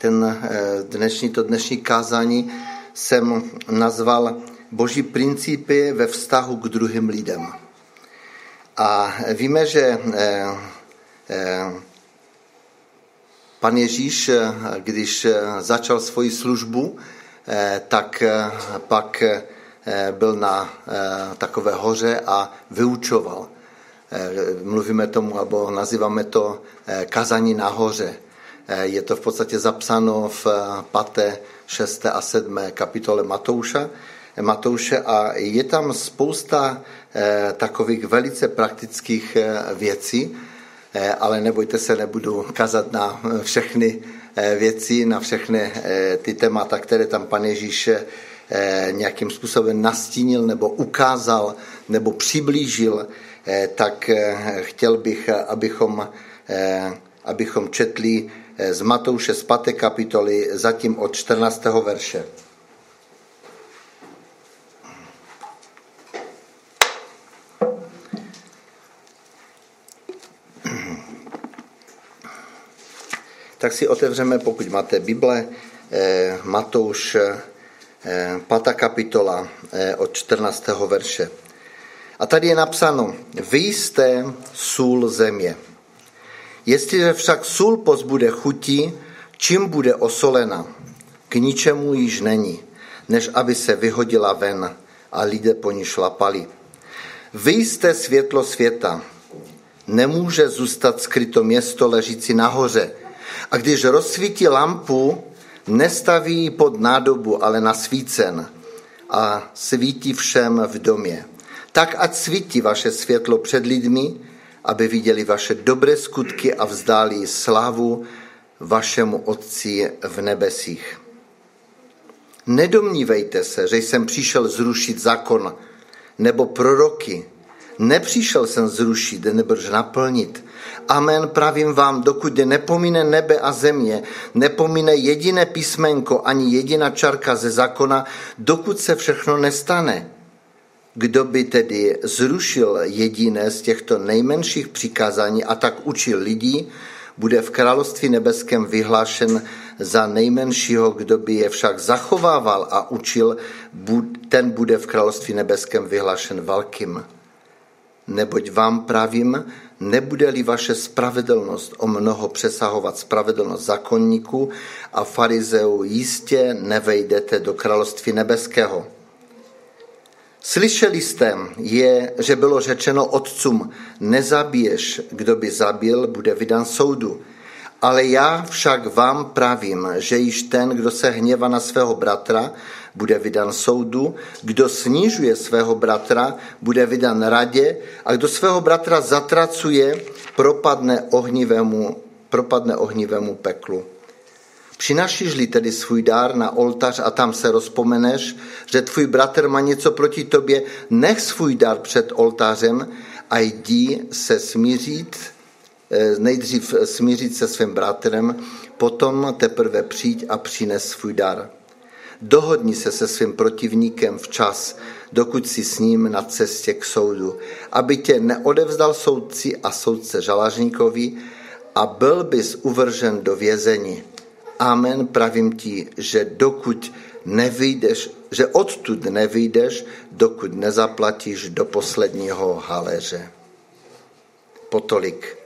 ten dnešní, to dnešní kázání jsem nazval Boží principy ve vztahu k druhým lidem. A víme, že pan Ježíš, když začal svoji službu, tak pak byl na takové hoře a vyučoval. Mluvíme tomu, nebo nazýváme to kazaní na hoře. Je to v podstatě zapsáno v 5., 6. a 7. kapitole Matouša. Matouše a je tam spousta takových velice praktických věcí, ale nebojte se, nebudu kazat na všechny věci, na všechny ty témata, které tam pan Ježíš nějakým způsobem nastínil nebo ukázal nebo přiblížil, tak chtěl bych, abychom, abychom četli z Matouše z 5. kapitoly zatím od 14. verše. Tak si otevřeme, pokud máte Bible, Matouš 5. kapitola od 14. verše. A tady je napsáno, vy jste sůl země. Jestliže však sůl pozbude chutí, čím bude osolena, k ničemu již není, než aby se vyhodila ven a lidé po ní šlapali. Vy jste světlo světa. Nemůže zůstat skryto město ležící nahoře. A když rozsvítí lampu, nestaví ji pod nádobu, ale na svícen a svítí všem v domě. Tak ať svítí vaše světlo před lidmi, aby viděli vaše dobré skutky a vzdáli slávu vašemu Otci v nebesích. Nedomnívejte se, že jsem přišel zrušit zákon nebo proroky. Nepřišel jsem zrušit, nebož naplnit. Amen, pravím vám, dokud nepomine nebe a země, nepomine jediné písmenko ani jediná čarka ze zákona, dokud se všechno nestane. Kdo by tedy zrušil jediné z těchto nejmenších přikázání a tak učil lidí, bude v království nebeském vyhlášen za nejmenšího, kdo by je však zachovával a učil, ten bude v království nebeském vyhlášen velkým. Neboť vám pravím, nebude-li vaše spravedlnost o mnoho přesahovat spravedlnost zákonníků a farizeů, jistě nevejdete do království nebeského. Slyšeli jste, je, že bylo řečeno otcům, nezabiješ, kdo by zabil, bude vydan soudu. Ale já však vám pravím, že již ten, kdo se hněva na svého bratra, bude vydan soudu, kdo snižuje svého bratra, bude vydan radě a kdo svého bratra zatracuje, propadne ohnivému, propadne ohnivému peklu. Přinašíš-li tedy svůj dár na oltář a tam se rozpomeneš, že tvůj bratr má něco proti tobě, nech svůj dar před oltářem a jdi se smířit, eh, nejdřív smířit se svým bratrem, potom teprve přijď a přines svůj dar. Dohodni se se svým protivníkem včas, dokud si s ním na cestě k soudu, aby tě neodevzdal soudci a soudce žalažníkovi a byl bys uvržen do vězení Amen, pravím ti, že dokud nevyjdeš, že odtud nevyjdeš, dokud nezaplatíš do posledního haléře. Potolik.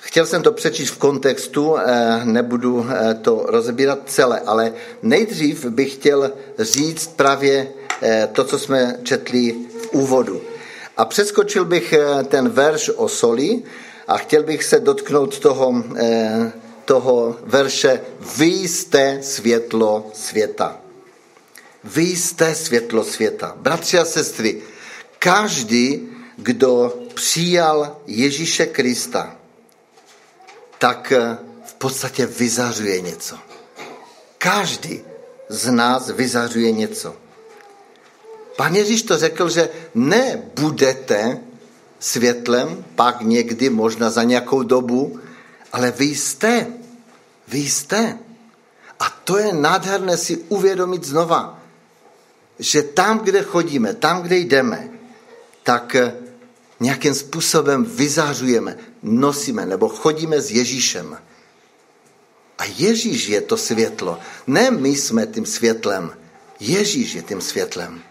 Chtěl jsem to přečíst v kontextu, eh, nebudu eh, to rozebírat celé, ale nejdřív bych chtěl říct právě eh, to, co jsme četli v úvodu. A přeskočil bych ten verš o soli, a chtěl bych se dotknout toho, eh, toho verše Vy jste světlo světa. Vy jste světlo světa. Bratři a sestry, každý, kdo přijal Ježíše Krista, tak eh, v podstatě vyzařuje něco. Každý z nás vyzařuje něco. Pan Ježíš to řekl, že nebudete světlem, pak někdy, možná za nějakou dobu, ale vy jste, vy jste. A to je nádherné si uvědomit znova, že tam, kde chodíme, tam, kde jdeme, tak nějakým způsobem vyzářujeme, nosíme nebo chodíme s Ježíšem. A Ježíš je to světlo. Ne my jsme tím světlem. Ježíš je tím světlem.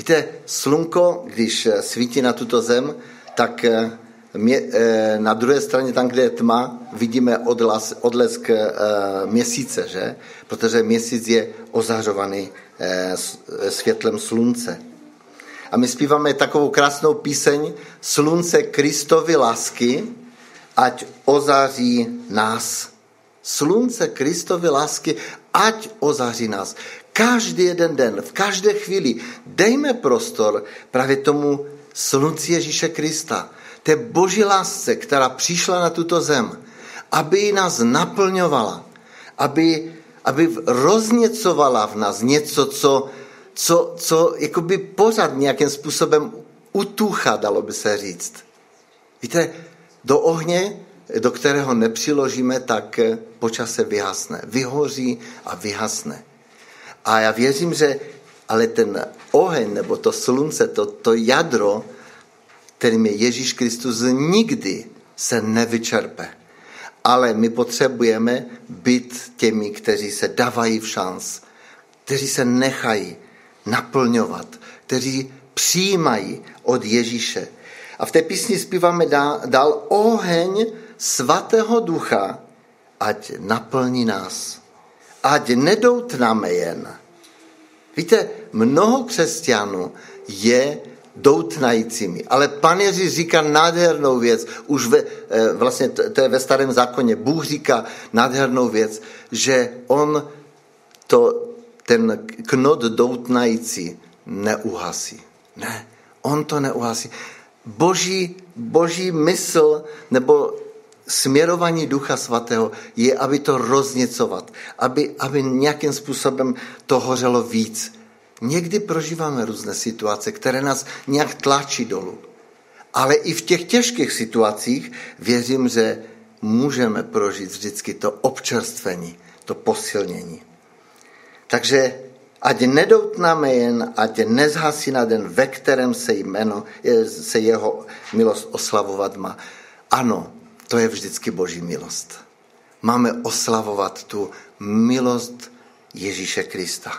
Víte, slunko, když svítí na tuto zem, tak eh, mě, eh, na druhé straně, tam, kde je tma, vidíme odlas, odlesk eh, měsíce, že? Protože měsíc je ozařovaný světlem slunce. A my zpíváme takovou krásnou píseň Slunce Kristovy lásky, ať ozáří nás. Slunce Kristovy lásky, ať ozáří nás. Každý jeden den, v každé chvíli dejme prostor právě tomu slunci Ježíše Krista, té boží lásce, která přišla na tuto zem, aby nás naplňovala, aby, aby rozněcovala v nás něco, co, co, co jakoby pořád nějakým způsobem utucha, dalo by se říct. Víte, do ohně, do kterého nepřiložíme, tak počase vyhasne. Vyhoří a vyhasne. A já věřím, že ale ten oheň nebo to slunce, to, to jadro, kterým je Ježíš Kristus, nikdy se nevyčerpe. Ale my potřebujeme být těmi, kteří se dávají v šanc, kteří se nechají naplňovat, kteří přijímají od Ježíše. A v té písni zpíváme dál, dál oheň svatého ducha, ať naplní nás. Ať nedoutnáme jen. Víte, mnoho křesťanů je doutnajícími. Ale pan Ježíš říká nádhernou věc, už ve, eh, vlastně to je ve starém zákoně, Bůh říká nádhernou věc, že on to, ten knot doutnající neuhasí. Ne, on to neuhasí. Boží, boží mysl nebo směrování Ducha Svatého je, aby to rozněcovat, aby, aby nějakým způsobem to hořelo víc. Někdy prožíváme různé situace, které nás nějak tlačí dolů. Ale i v těch těžkých situacích věřím, že můžeme prožít vždycky to občerstvení, to posilnění. Takže ať nedoutnáme jen, ať nezhasí na den, ve kterém se, jméno, se jeho milost oslavovat má. Ano, to je vždycky boží milost. Máme oslavovat tu milost Ježíše Krista.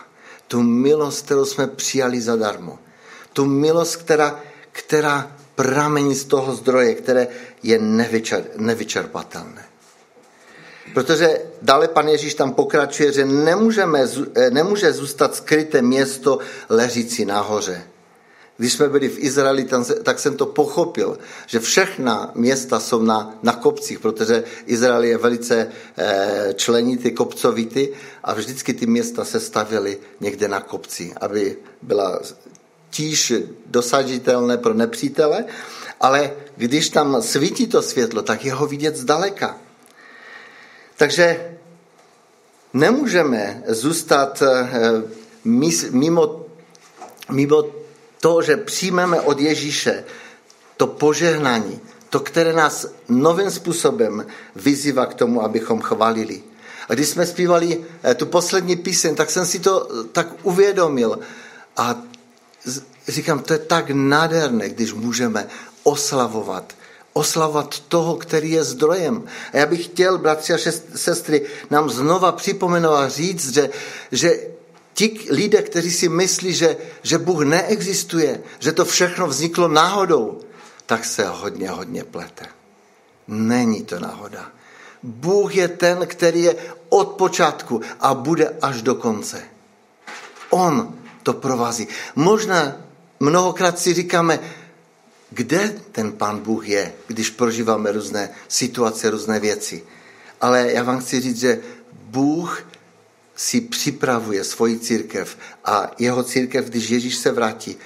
Tu milost, kterou jsme přijali zadarmo. Tu milost, která, která pramení z toho zdroje, které je nevyčer, nevyčerpatelné. Protože dále pan Ježíš tam pokračuje, že nemůžeme, nemůže zůstat skryté město ležící nahoře. Když jsme byli v Izraeli, tak jsem to pochopil, že všechna města jsou na, na kopcích, protože Izrael je velice eh, členitý, kopcovitý a vždycky ty města se stavěly někde na kopci, aby byla tíž dosažitelné pro nepřítele, ale když tam svítí to světlo, tak je ho vidět zdaleka. Takže nemůžeme zůstat eh, mimo, mimo to, že přijmeme od Ježíše to požehnání, to, které nás novým způsobem vyzývá k tomu, abychom chválili. A když jsme zpívali eh, tu poslední píseň, tak jsem si to eh, tak uvědomil. A říkám, to je tak nádherné, když můžeme oslavovat oslavovat toho, který je zdrojem. A já bych chtěl, bratři a sestry, nám znova připomenout a říct, že, že ti lidé, kteří si myslí, že, že Bůh neexistuje, že to všechno vzniklo náhodou, tak se hodně, hodně plete. Není to náhoda. Bůh je ten, který je od počátku a bude až do konce. On to provází. Možná mnohokrát si říkáme, kde ten Pán Bůh je, když prožíváme různé situace, různé věci. Ale já vám chci říct, že Bůh si připravuje svoji církev a jeho církev, když Ježíš se vrátí,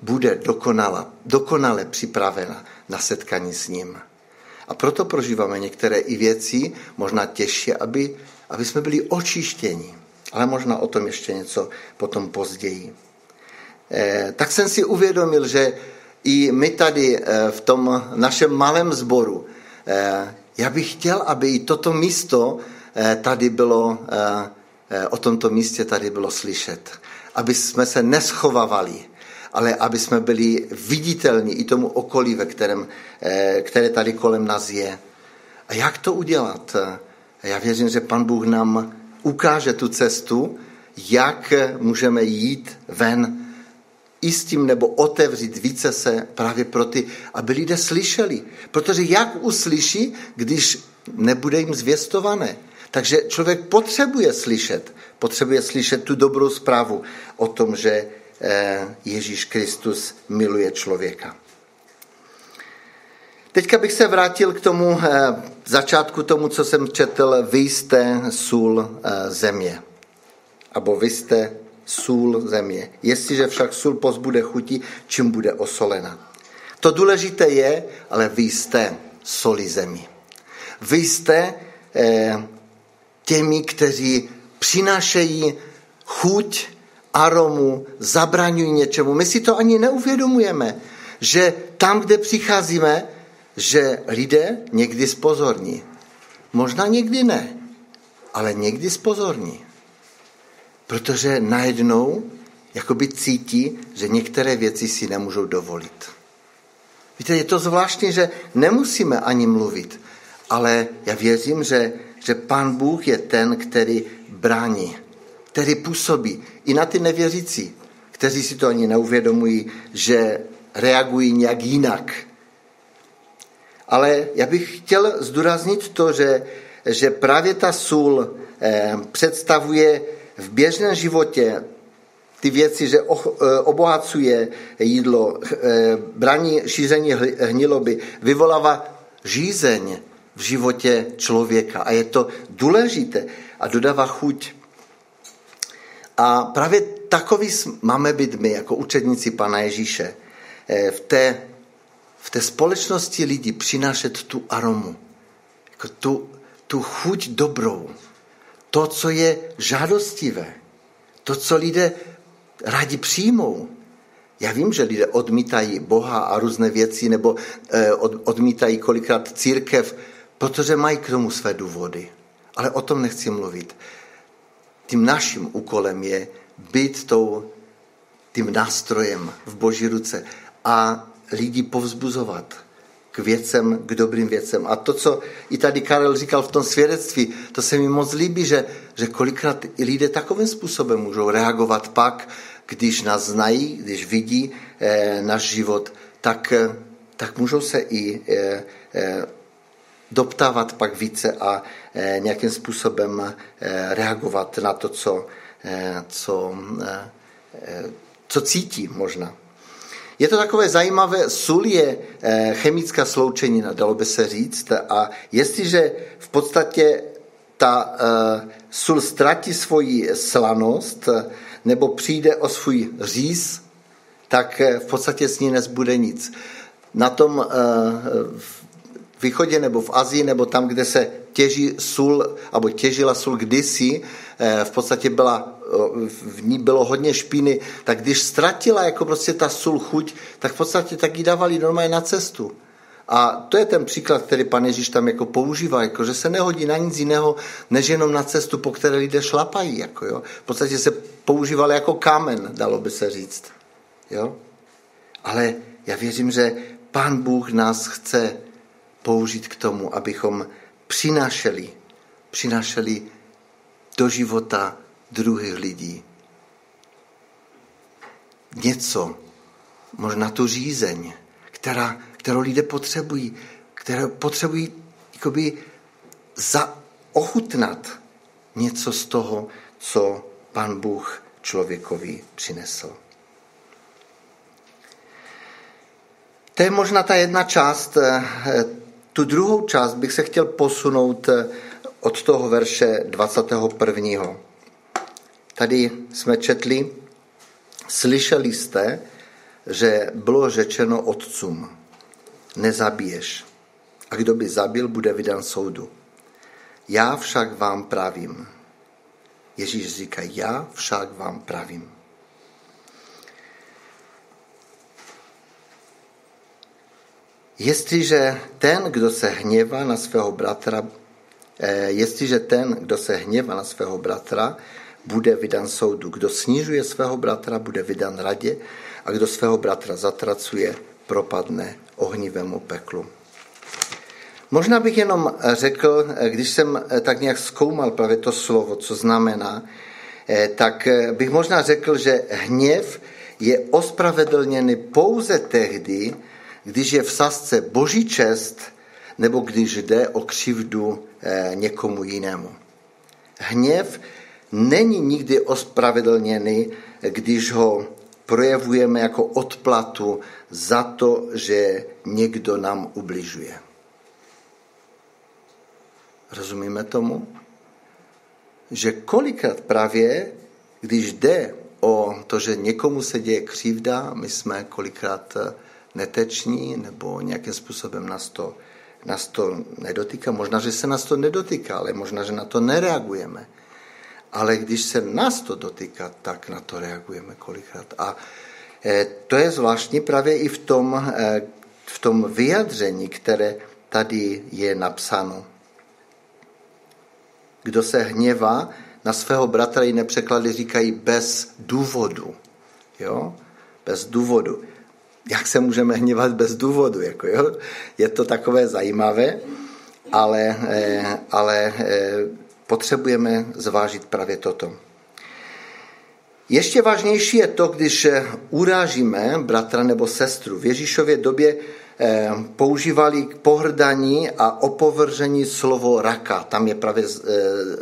bude dokonala, dokonale připravena na setkání s ním. A proto prožíváme některé i věci, možná těžší, aby, aby jsme byli očištěni. Ale možná o tom ještě něco potom později. Eh, tak jsem si uvědomil, že i my tady eh, v tom našem malém sboru, eh, já bych chtěl, aby i toto místo tady bylo o tomto místě tady bylo slyšet. Aby jsme se neschovávali, ale aby jsme byli viditelní i tomu okolí, ve kterém, eh, které tady kolem nás je. A jak to udělat? Já věřím, že pan Bůh nám ukáže tu cestu, jak můžeme jít ven i s tím nebo otevřít více se právě pro ty, aby lidé slyšeli. Protože jak uslyší, když nebude jim zvěstované? Takže člověk potřebuje slyšet, potřebuje slyšet tu dobrou zprávu o tom, že eh, Ježíš Kristus miluje člověka. Teďka bych se vrátil k tomu eh, začátku tomu, co jsem četl, vy jste sůl eh, země. Abo vy jste sůl země. Jestliže však sůl pozbude chutí, čím bude osolena. To důležité je, ale vy jste soli zemi. Vy jste těmi, kteří přinášejí chuť, aromu, zabraňují něčemu. My si to ani neuvědomujeme, že tam, kde přicházíme, že lidé někdy spozorní. Možná někdy ne, ale někdy spozorní. Protože najednou jakoby cítí, že některé věci si nemůžou dovolit. Víte, je to zvláštní, že nemusíme ani mluvit, ale já věřím, že, že Pán Bůh je ten, který brání, který působí i na ty nevěřící, kteří si to ani neuvědomují, že reagují nějak jinak. Ale já bych chtěl zdůraznit to, že, že právě ta sůl eh, představuje v běžném životě ty věci, že eh, obohacuje jídlo, eh, braní šíření hniloby, vyvolává žízeň v životě člověka. A je to důležité a dodává chuť. A právě takový máme být my, jako učedníci Pana Ježíše, eh, v té, v té společnosti lidí přinášet tu aromu, jako tu, tu chuť dobrou, to, co je žádostivé, to, co lidé rádi přijmou. Já vím, že lidé odmítají Boha a různé věci, nebo eh, odmítají kolikrát církev, protože mají k tomu své důvody. Ale o tom nechci mluvit. Tím naším úkolem je být tou, tím nástrojem v boží ruce a lidi povzbuzovat k věcem, k dobrým věcem. A to, co i tady Karel říkal v tom svědectví, to se mi moc líbí, že, že kolikrát i lidé takovým způsobem můžou reagovat pak, když nás znají, když vidí eh, náš život, tak, eh, tak můžou se i eh, eh, doptávat pak více a eh, nějakým způsobem eh, reagovat na to, co, eh, co, co cítí možná. Je to takové zajímavé, sůl je chemická sloučenina, dalo by se říct, a jestliže v podstatě ta sůl ztratí svoji slanost nebo přijde o svůj říz, tak v podstatě s ní nezbude nic. Na tom východě nebo v Azii nebo tam, kde se těží sůl, nebo těžila sůl kdysi, v podstatě byla v ní bylo hodně špíny, tak když ztratila jako prostě ta sůl chuť, tak v podstatě tak ji dávali normálně na cestu. A to je ten příklad, který pan Ježíš tam jako používá, jako, že se nehodí na nic jiného, než jenom na cestu, po které lidé šlapají. Jako, jo. V podstatě se používal jako kámen, dalo by se říct. Jo? Ale já věřím, že pán Bůh nás chce použít k tomu, abychom přinášeli, přinášeli do života druhých lidí. Něco, možná tu řízeň, která, kterou lidé potřebují, které potřebují jakoby zaochutnat něco z toho, co pan Bůh člověkovi přinesl. To je možná ta jedna část. Tu druhou část bych se chtěl posunout od toho verše 21. Tady jsme četli, slyšeli jste, že bylo řečeno otcům, nezabiješ. A kdo by zabil, bude vydan soudu. Já však vám pravím. Ježíš říká, já však vám pravím. Jestliže ten, kdo se hněvá na svého bratra, eh, jestliže ten, kdo se hněvá na svého bratra, bude vydan soudu. Kdo snižuje svého bratra, bude vydan radě a kdo svého bratra zatracuje, propadne ohnivému peklu. Možná bych jenom řekl, když jsem tak nějak zkoumal právě to slovo, co znamená, tak bych možná řekl, že hněv je ospravedlněný pouze tehdy, když je v sasce boží čest nebo když jde o křivdu eh, někomu jinému. Hněv není nikdy ospravedlněný, když ho projevujeme jako odplatu za to, že někdo nám ubližuje. Rozumíme tomu? Že kolikrát právě, když jde o to, že někomu se děje křivda, my jsme kolikrát eh, neteční nebo nějakým způsobem nás to, nás to nedotýká. Možná, že se nás to nedotýká, ale možná, že na to nereagujeme. Ale když se nás to dotýká, tak na to reagujeme kolikrát. A eh, to je zvláštní právě i v tom, eh, v tom vyjadření, které tady je napsáno. Kdo se hněvá na svého bratra, jiné překlady říkají bez důvodu. Jo? Bez důvodu jak se můžeme hněvat bez důvodu. Jako jo? Je to takové zajímavé, ale, eh, ale eh, potřebujeme zvážit právě toto. Ještě vážnější je to, když eh, urážíme bratra nebo sestru. V Ježíšově době používali k pohrdání a opovržení slovo raka. Tam je právě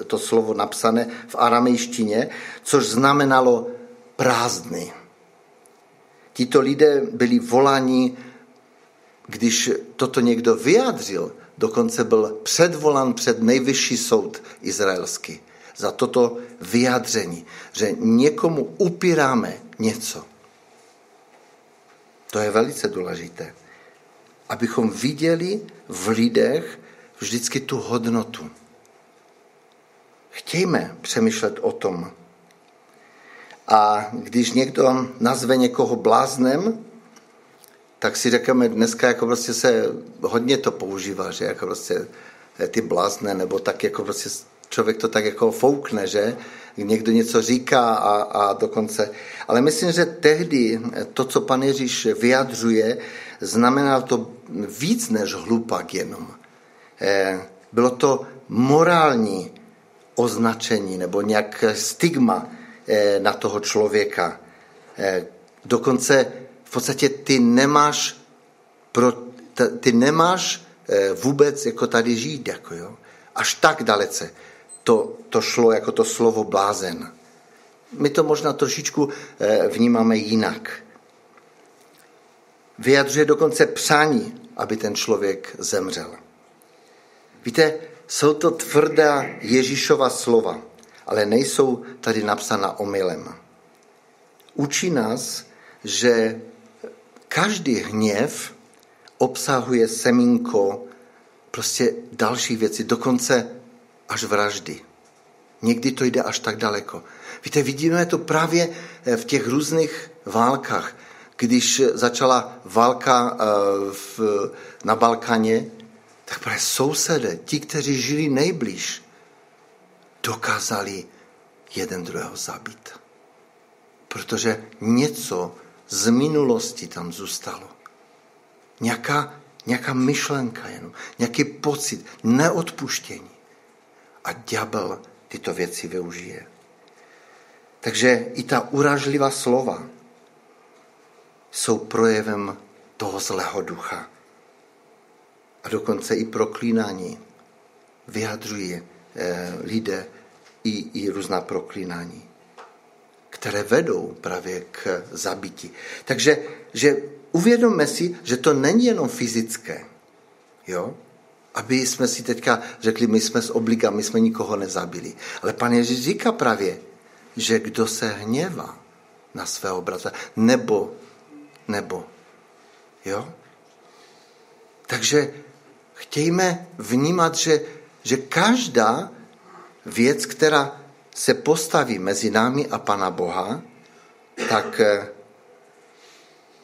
to slovo napsané v aramejštině, což znamenalo prázdný. Tito lidé byli voláni, když toto někdo vyjádřil, dokonce byl předvolán před nejvyšší soud izraelský za toto vyjádření, že někomu upíráme něco. To je velice důležité. Abychom viděli v lidech vždycky tu hodnotu. Chtějme přemýšlet o tom, a když někdo nazve někoho bláznem, tak si řekneme, dneska jako prostě se hodně to používá, že jako prostě ty blázne, nebo tak jako prostě člověk to tak jako foukne, že někdo něco říká a, a dokonce. Ale myslím, že tehdy to, co pan Ježíš vyjadřuje, znamená to víc než hlupak jenom. Eh, bylo to morální označení nebo nějak stigma, Eh, na toho člověka. Eh, dokonce v podstatě ty nemáš, pro, ty nemáš eh, vůbec jako tady žít. Jako jo. Až tak dalece to, to šlo jako to slovo blázen. My to možná trošičku vnímáme jinak. Vyjadřuje dokonce přání, aby ten člověk zemřel. Víte, jsou to tvrdá Ježíšova slova ale nejsou tady napsána omylem. Učí nás, že každý hněv obsahuje semínko prostě další věci, dokonce až vraždy. Někdy to jde až tak daleko. Víte, vidíme to právě eh, v těch různých válkách. Když začala válka eh, na Balkáně, tak právě sousedé, ti, kteří žili nejblíž, dokázali jeden druhého zabít. Protože něco z minulosti tam zůstalo. Nějaká, nějaká myšlenka jenom, nějaký pocit neodpuštění. A ďábel tyto věci využije. Takže i ta uražlivá slova jsou projevem toho zlého ducha. A dokonce i proklínání vyjadřuje lidé i, i různá proklínání, které vedou právě k zabití. Takže že uvědomme si, že to není jenom fyzické. Jo? Aby jsme si teďka řekli, my jsme z obliga, my jsme nikoho nezabili. Ale pan Ježíš říká právě, že kdo se hněvá na svého bratra, nebo, nebo, jo? Takže chtějme vnímat, že, že každá věc, která se postaví mezi námi a Pana Boha, tak eh,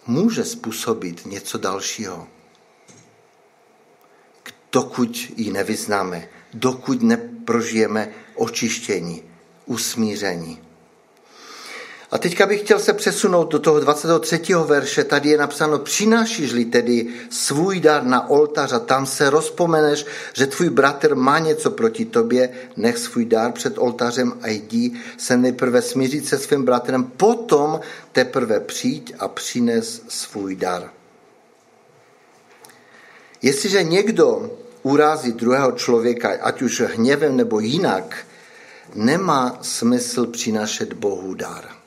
může způsobit něco dalšího. Dokud ji nevyznáme, dokud neprožijeme očištění, usmíření. A teďka bych chtěl se přesunout do toho 23. verše. Tady je napsáno, přinášíš-li tedy svůj dar na oltář a tam se rozpomeneš, že tvůj bratr má něco proti tobě, nech svůj dar před oltářem a jdi se nejprve smířit se svým bratrem, potom teprve přijď a přines svůj dar. Jestliže někdo urazí druhého člověka, ať už hněvem nebo jinak, nemá smysl přinašet Bohu dar.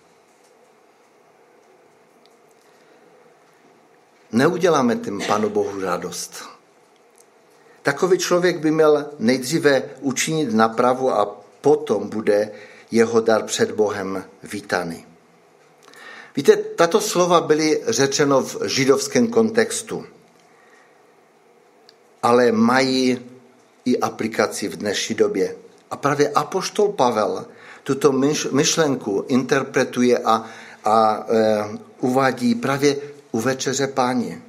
Neuděláme tím Panu Bohu radost. Takový člověk by měl nejdříve učinit napravu a potom bude jeho dar před Bohem vítaný. Víte, tato slova byly řečeno v židovském kontextu, ale mají i aplikaci v dnešní době. A právě apoštol Pavel tuto myšlenku interpretuje a, a e, uvádí právě u večeře páně.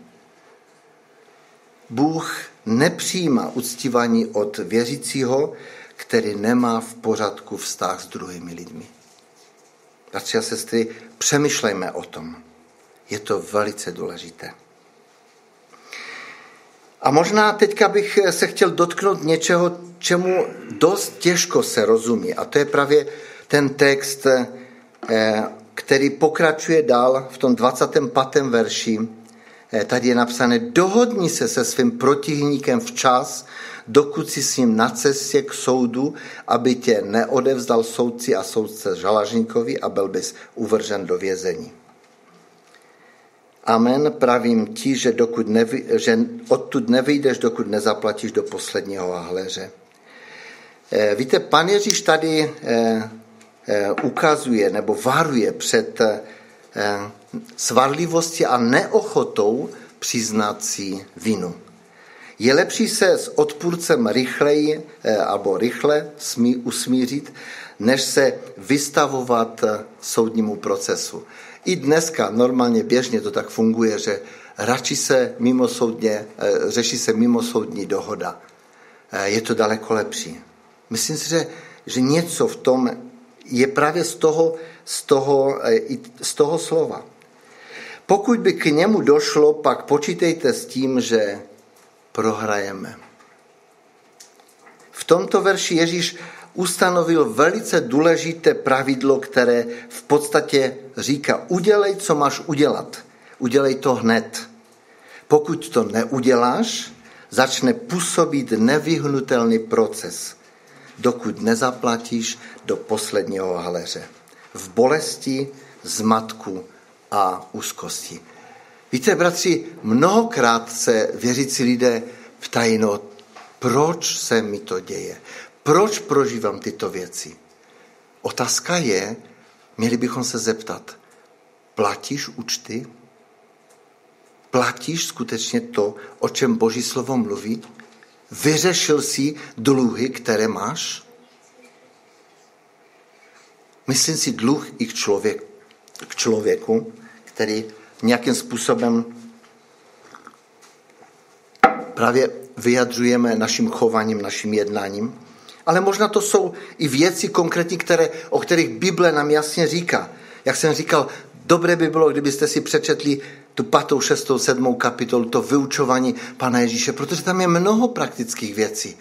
Bůh nepřijímá uctívání od věřícího, který nemá v pořádku vztah s druhými lidmi. Bratři a sestry, přemýšlejme o tom. Je to velice důležité. A možná teďka bych se chtěl dotknout něčeho, čemu dost těžko se rozumí. A to je právě ten text eh, který pokračuje dál v tom 25. verši. Eh, tady je napsané, dohodni se se svým protivníkem včas, dokud si s ním na cestě k soudu, aby tě neodevzdal soudci a soudce žalažníkovi a byl bys uvržen do vězení. Amen, pravím ti, že, dokud nevy, že odtud nevyjdeš, dokud nezaplatíš do posledního hahleře. Eh, víte, pan Ježíš tady Eh, ukazuje nebo varuje před eh, svarlivostí a neochotou přiznat si vinu. Je lepší se s odpůrcem rychleji eh, nebo rychle smí, usmířit, než se vystavovat soudnímu procesu. I dneska normálně běžně to tak funguje, že radši se mimosoudně, řeší se mimosoudní dohoda. Je to daleko lepší. Myslím si, že, že něco v tom je právě z toho, z toho, eh, z toho slova. Pokud by k němu došlo, pak počítejte s tím, že prohrajeme. V tomto verši Ježíš ustanovil velice důležité pravidlo, které v podstatě říká, udělej, co máš udělat. Udělej to hned. Pokud to neuděláš, začne působit nevyhnutelný proces dokud nezaplatíš do posledního haleře. V bolesti, zmatku a úzkosti. Víte, bratři, mnohokrát se věřící lidé ptají, no, proč se mi to děje? Proč prožívám tyto věci? Otázka je, měli bychom se zeptat, platíš účty? Platíš skutečně to, o čem Boží slovo mluví? Vyřešil jsi dluhy, které máš? Myslím si dluh i k, člověk, k člověku, který nějakým způsobem právě vyjadřujeme naším chováním, naším jednáním. Ale možná to jsou i věci konkrétní, které, o kterých Bible nám jasně říká. Jak jsem říkal, dobré by bylo, kdybyste si přečetli tu patou, šestou, sedmou kapitolu, to vyučování Pana Ježíše, protože tam je mnoho praktických věcí.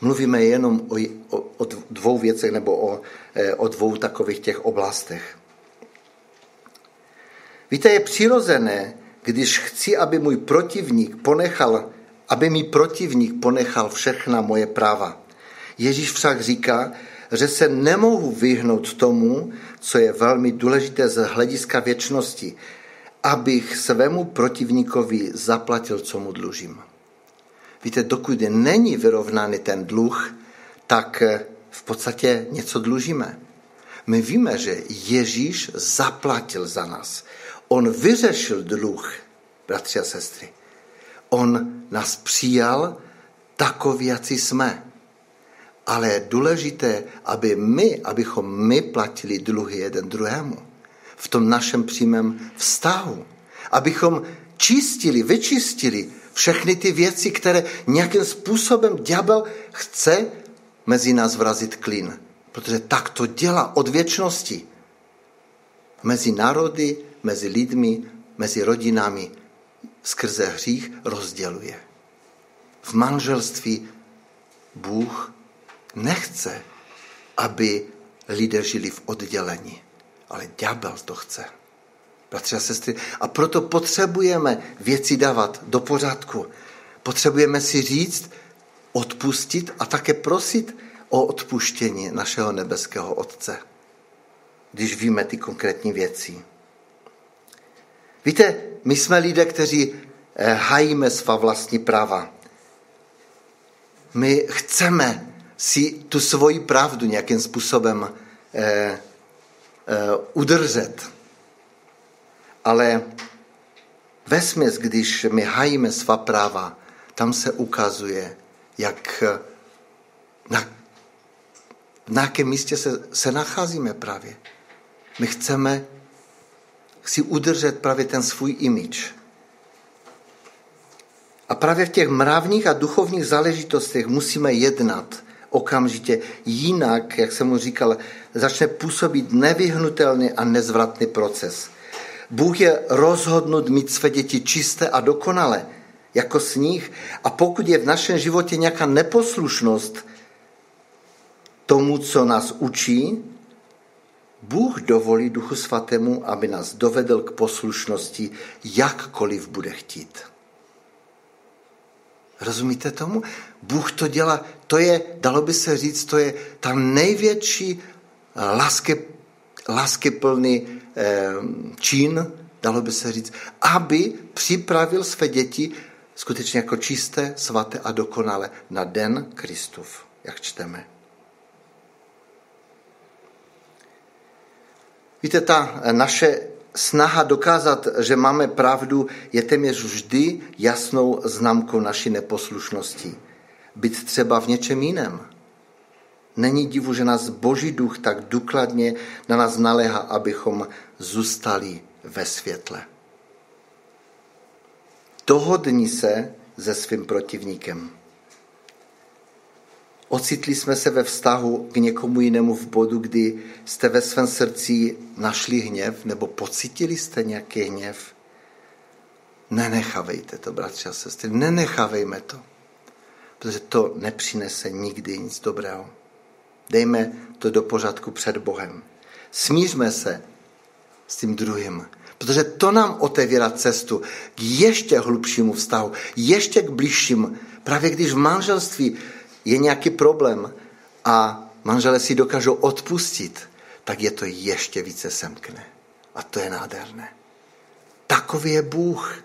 Mluvíme jenom o, o, o dvou věcech nebo o, eh, o dvou takových těch oblastech. Víte, je přirozené, když chci, aby můj protivník ponechal, aby mi protivník ponechal všechna moje práva. Ježíš však říká, že se nemohu vyhnout tomu, co je velmi důležité z hlediska věčnosti, abych svému protivníkovi zaplatil, co mu dlužím. Víte, dokud není vyrovnaný ten dluh, tak eh, v podstatě něco dlužíme. My víme, že Ježíš zaplatil za nás. On vyřešil dluh, bratři a sestry. On nás přijal takový, jací jsme. Ale je důležité, aby my, abychom my platili dluhy jeden druhému v tom našem přímém vztahu. Abychom čistili, vyčistili všechny ty věci, které nějakým způsobem ďábel chce mezi nás vrazit klín. Protože tak to dělá od věčnosti. Mezi národy, mezi lidmi, mezi rodinami skrze hřích rozděluje. V manželství Bůh nechce, aby lidé žili v oddělení, ale ďábel to chce. Bratři a sestry, a proto potřebujeme věci dávat do pořádku. Potřebujeme si říct, odpustit a také prosit o odpuštění našeho nebeského Otce, když víme ty konkrétní věci. Víte, my jsme lidé, kteří eh, hajíme svá vlastní práva. My chceme si tu svoji pravdu nějakým způsobem eh, eh, udržet. Ale ve směs, když my hajíme svá práva, tam se ukazuje, jak na, na jakém místě se, se nacházíme právě. My chceme si udržet právě ten svůj imič. A právě v těch mravních a duchovních záležitostech musíme jednat okamžitě. Jinak, jak jsem mu říkal, začne působit nevyhnutelný a nezvratný proces. Bůh je rozhodnut mít své děti čisté a dokonalé, jako sníh. A pokud je v našem životě nějaká neposlušnost tomu, co nás učí, Bůh dovolí Duchu Svatému, aby nás dovedl k poslušnosti, jakkoliv bude chtít. Rozumíte tomu? Bůh to dělá, to je, dalo by se říct, to je ta největší lásky, láskyplný eh, čin, dalo by se říct, aby připravil své děti skutečně jako čisté, svaté a dokonale na den Kristův, jak čteme. Víte, ta naše snaha dokázat, že máme pravdu, je téměř vždy jasnou známkou naší neposlušnosti. Být třeba v něčem jiném. Není divu, že nás Boží duch tak důkladně na nás naléhá, abychom zůstali ve světle. Dohodni se se svým protivníkem. Ocitli jsme se ve vztahu k někomu jinému v bodu, kdy jste ve svém srdci našli hněv nebo pocitili jste nějaký hněv. Nenechávejte to, bratři a sestry, nenechávejme to, protože to nepřinese nikdy nic dobrého. Dejme to do pořádku před Bohem. Smířme se s tím druhým, protože to nám otevírá cestu k ještě hlubšímu vztahu, ještě k blížším. Právě když v manželství je nějaký problém a manželé si dokážou odpustit, tak je to ještě více semkne. A to je nádherné. Takový je Bůh.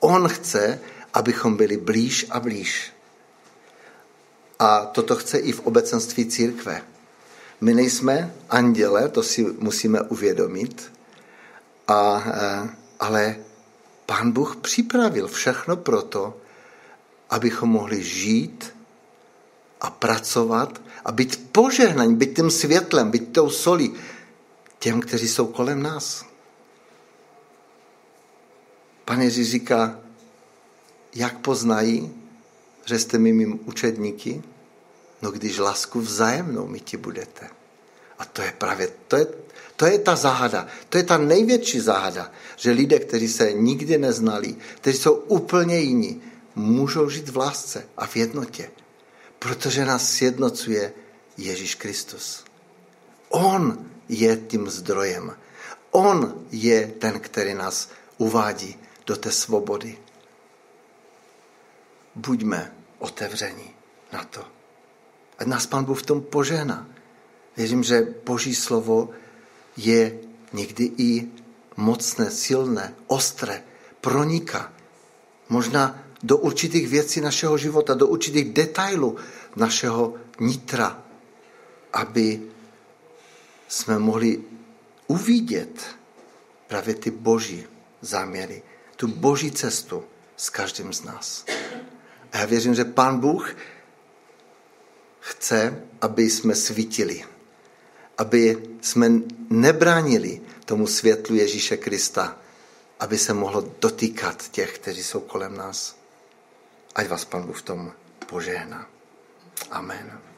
On chce, abychom byli blíž a blíž. A toto chce i v obecenství církve. My nejsme anděle, to si musíme uvědomit, a, e, ale Pán Bůh připravil všechno proto, abychom mohli žít a pracovat a být požehnaní, být tím světlem, být tou solí těm, kteří jsou kolem nás. Pane Ježíš říká, jak poznají, že jste mi mým učedníky? No když lásku vzájemnou mi ti budete. A to je právě, to je, to je ta záhada, to je ta největší záhada, že lidé, kteří se nikdy neznali, kteří jsou úplně jiní, můžou žít v lásce a v jednotě. Protože nás sjednocuje Ježíš Kristus. On je tím zdrojem. On je ten, který nás uvádí do té svobody. Buďme otevření na to. Ať nás Pán Bůh v tom požehná. Věřím, že Boží slovo je někdy i mocné, silné, ostré, proniká. Možná do určitých věcí našeho života, do určitých detailů našeho nitra, aby jsme mohli uvidět právě ty boží záměry, tu boží cestu s každým z nás. A já věřím, že Pán Bůh chce, aby jsme svítili, aby jsme nebránili tomu světlu Ježíše Krista, aby se mohlo dotýkat těch, kteří jsou kolem nás. Ať vás Pan Bůh v tom požehná. Amen.